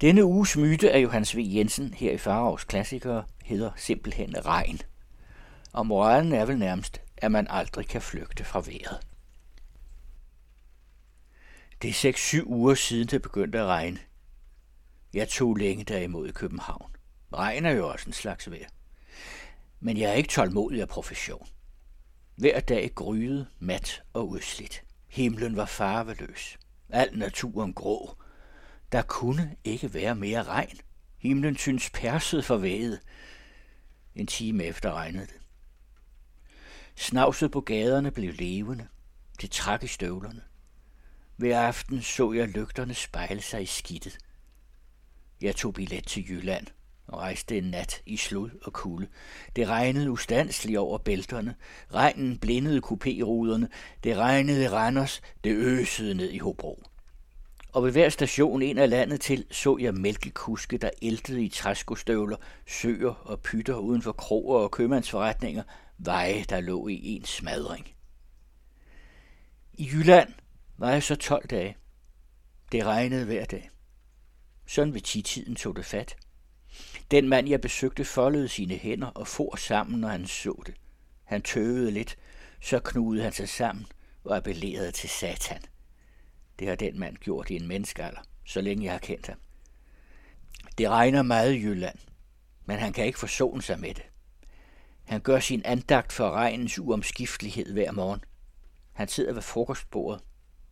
Denne uges myte af Johannes V. Jensen her i Farovs Klassikere hedder simpelthen regn. Og moralen er vel nærmest, at man aldrig kan flygte fra vejret. Det er 6-7 uger siden det begyndte at regne. Jeg tog længe derimod i København. Regn er jo også en slags vejr. Men jeg er ikke tålmodig af profession. Hver dag gryede, mat og udslidt. Himlen var farveløs. Al naturen grå. Der kunne ikke være mere regn. Himlen syntes perset forvæget. En time efter regnede det. Snavset på gaderne blev levende. Det trak i støvlerne. Hver aften så jeg lygterne spejle sig i skidtet. Jeg tog billet til Jylland og rejste en nat i slud og kulde. Det regnede ustandsligt over bælterne. Regnen blindede kupéruderne. Det regnede Randers. Det øsede ned i Hobro. Og ved hver station ind af landet til så jeg mælkekuske, der æltede i træskostøvler, søer og pytter uden for kroger og købmandsforretninger, veje, der lå i en smadring. I Jylland var jeg så 12 dage. Det regnede hver dag. Sådan ved titiden tog det fat. Den mand, jeg besøgte, foldede sine hænder og for sammen, når han så det. Han tøvede lidt, så knudede han sig sammen og appellerede til satan. Det har den mand gjort i en menneskealder, så længe jeg har kendt ham. Det regner meget i Jylland, men han kan ikke forsone sig med det. Han gør sin andagt for regnens uomskiftelighed hver morgen. Han sidder ved frokostbordet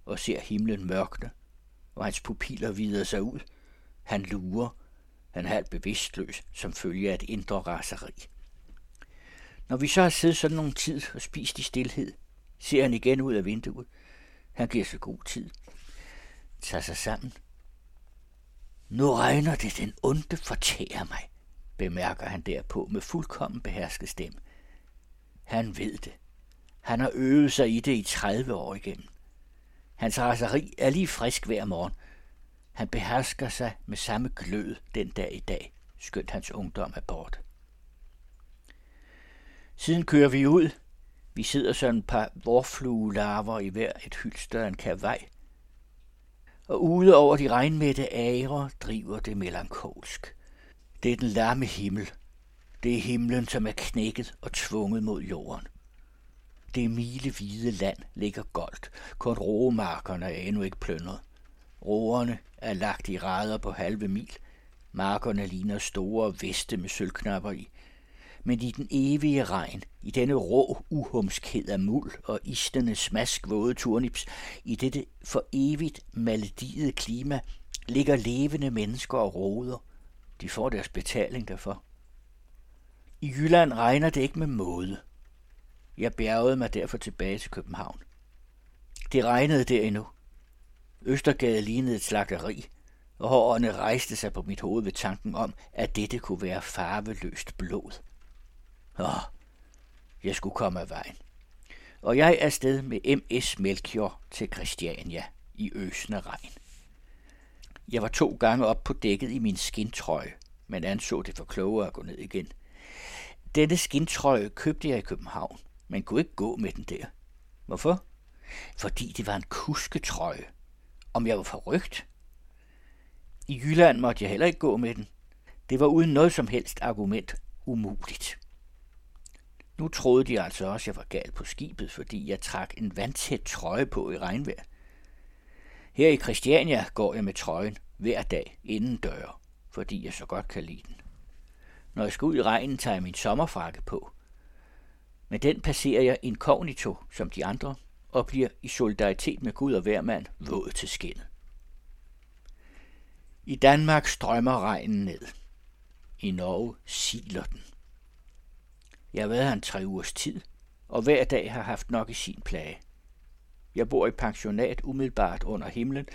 og ser himlen mørkne, og hans pupiller vider sig ud. Han lurer, han er halvt bevidstløs som følge af et indre raseri. Når vi så har siddet sådan nogle tid og spist i stillhed, ser han igen ud af vinduet. Han giver sig god tid. Tager sig sammen. Nu regner det, den onde fortærer mig, bemærker han derpå med fuldkommen behersket stemme. Han ved det. Han har øvet sig i det i 30 år igennem. Hans raseri er lige frisk hver morgen. Han behersker sig med samme glød den dag i dag, skønt hans ungdom er bort. Siden kører vi ud. Vi sidder sådan et par vorfluelarver i hver et hylster en kavej. Og ude over de regnmætte ære driver det melankolsk. Det er den larme himmel. Det er himlen, som er knækket og tvunget mod jorden. Det milehvide land ligger goldt, kun roemarkerne er endnu ikke pløndret. Roerne er lagt i rader på halve mil. Markerne ligner store veste med sølvknapper i. Men i den evige regn, i denne rå uhumskhed af muld og istende smask våde turnips, i dette for evigt malediede klima, ligger levende mennesker og roder. De får deres betaling derfor. I Jylland regner det ikke med måde. Jeg bjergede mig derfor tilbage til København. Det regnede der endnu. Østergade lignede et slagteri, og hårene rejste sig på mit hoved ved tanken om, at dette kunne være farveløst blod. Åh, jeg skulle komme af vejen. Og jeg er sted med MS Melchior til Christiania i øsende regn. Jeg var to gange op på dækket i min skintrøje, men anså det for klogere at gå ned igen. Denne skintrøje købte jeg i København, men kunne ikke gå med den der. Hvorfor? Fordi det var en kusketrøje. Om jeg var forrygt? I Jylland måtte jeg heller ikke gå med den. Det var uden noget som helst argument umuligt. Nu troede de altså også, at jeg var gal på skibet, fordi jeg trak en vandtæt trøje på i regnvejr. Her i Christiania går jeg med trøjen hver dag inden døre, fordi jeg så godt kan lide den. Når jeg skal ud i regnen, tager jeg min sommerfrakke på. Med den passerer jeg inkognito som de andre, og bliver i solidaritet med Gud og hver mand våd til skinnet. I Danmark strømmer regnen ned. I Norge siler den. Jeg har været her en tre ugers tid, og hver dag har haft nok i sin plage. Jeg bor i pensionat umiddelbart under himlen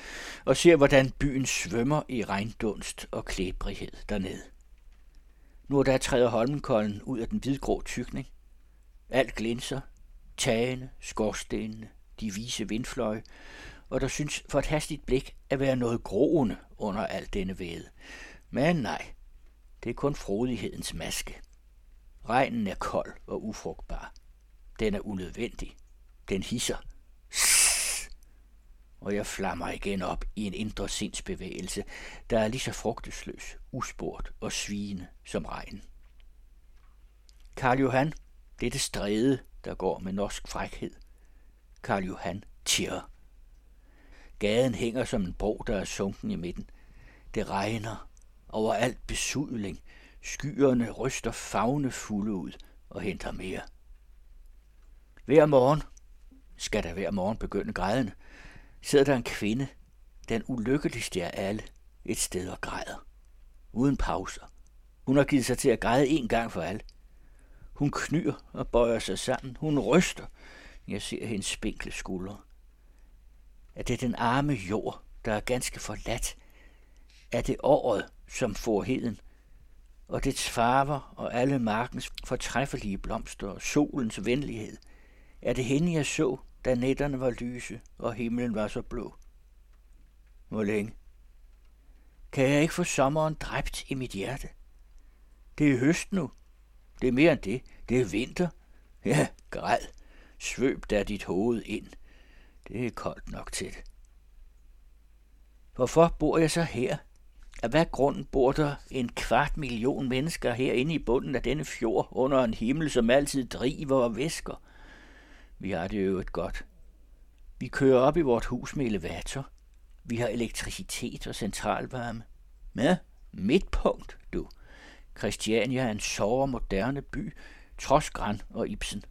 og ser, hvordan byen svømmer i regndunst og klæbrighed dernede. Nu er der træder Holmenkollen ud af den hvidgrå tykning. Alt glinser, tagene, skorstenene, de vise vindfløje, og der synes for et hastigt blik at være noget groende under alt denne væde. Men nej, det er kun frodighedens maske. Regnen er kold og ufrugtbar. Den er unødvendig. Den hisser. og jeg flammer igen op i en indre sindsbevægelse, der er lige så frugtesløs, usport og svigende som regn. Karl Johan, det er det stræde, der går med norsk frækhed. Karl Johan tirer. Gaden hænger som en bro, der er sunken i midten. Det regner. Overalt besudling. Skyerne ryster fagne fulde ud og henter mere. Hver morgen, skal der hver morgen begynde grædende, sidder der en kvinde, den ulykkeligste af alle, et sted og græder. Uden pauser. Hun har givet sig til at græde en gang for alle. Hun knyr og bøjer sig sammen. Hun ryster. Jeg ser hendes spinkle skuldre. Er det den arme jord, der er ganske forladt? Er det året, som får heden? Og dets farver og alle markens fortræffelige blomster og solens venlighed? Er det hende, jeg så, da nætterne var lyse og himlen var så blå? Hvor længe? Kan jeg ikke få sommeren dræbt i mit hjerte? Det er høst nu. Det er mere end det. Det er vinter. Ja, græd. Svøb da dit hoved ind. Det er koldt nok til det. Hvorfor bor jeg så her? Af hvad grund bor der en kvart million mennesker herinde i bunden af denne fjord under en himmel, som altid driver og væsker? Vi har det jo et godt. Vi kører op i vort hus med elevator. Vi har elektricitet og centralvarme. Ja, midtpunkt, du. Christiania er en sover moderne by, trods Gran og Ibsen.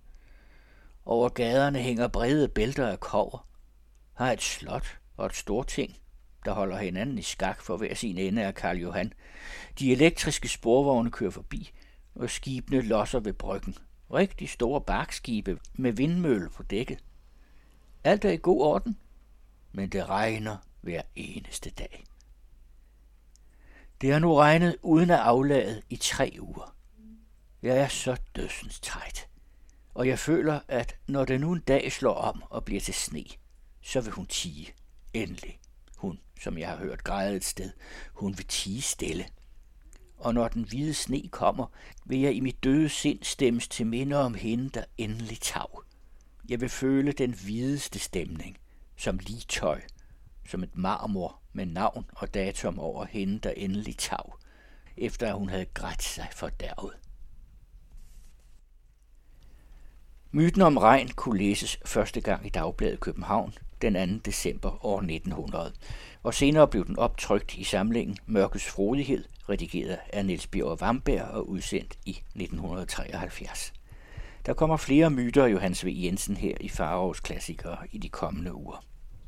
Over gaderne hænger brede bælter af kover. Har et slot og et stort ting, der holder hinanden i skak for hver sin ende af Karl Johan. De elektriske sporvogne kører forbi, og skibene losser ved bryggen. Rigtig store bakskibe med vindmølle på dækket. Alt er i god orden, men det regner hver eneste dag. Det har nu regnet uden at aflade i tre uger. Jeg er så dødsens træt, og jeg føler, at når det nu en dag slår om og bliver til sne, så vil hun tige. Endelig. Hun, som jeg har hørt græde et sted, hun vil tige stille. Og når den hvide sne kommer, vil jeg i mit døde sind stemmes til minde om hende, der endelig tav. Jeg vil føle den hvideste stemning, som lige tøj, som et marmor med navn og datum over hende, der endelig tav, efter at hun havde grædt sig for derud. Myten om regn kunne læses første gang i Dagbladet København den 2. december år 1900, og senere blev den optrykt i samlingen Mørkets Frodighed, redigeret af Niels Bjørn Vamberg og udsendt i 1973. Der kommer flere myter af Johannes V. Jensen her i Farovs klassikere i de kommende uger.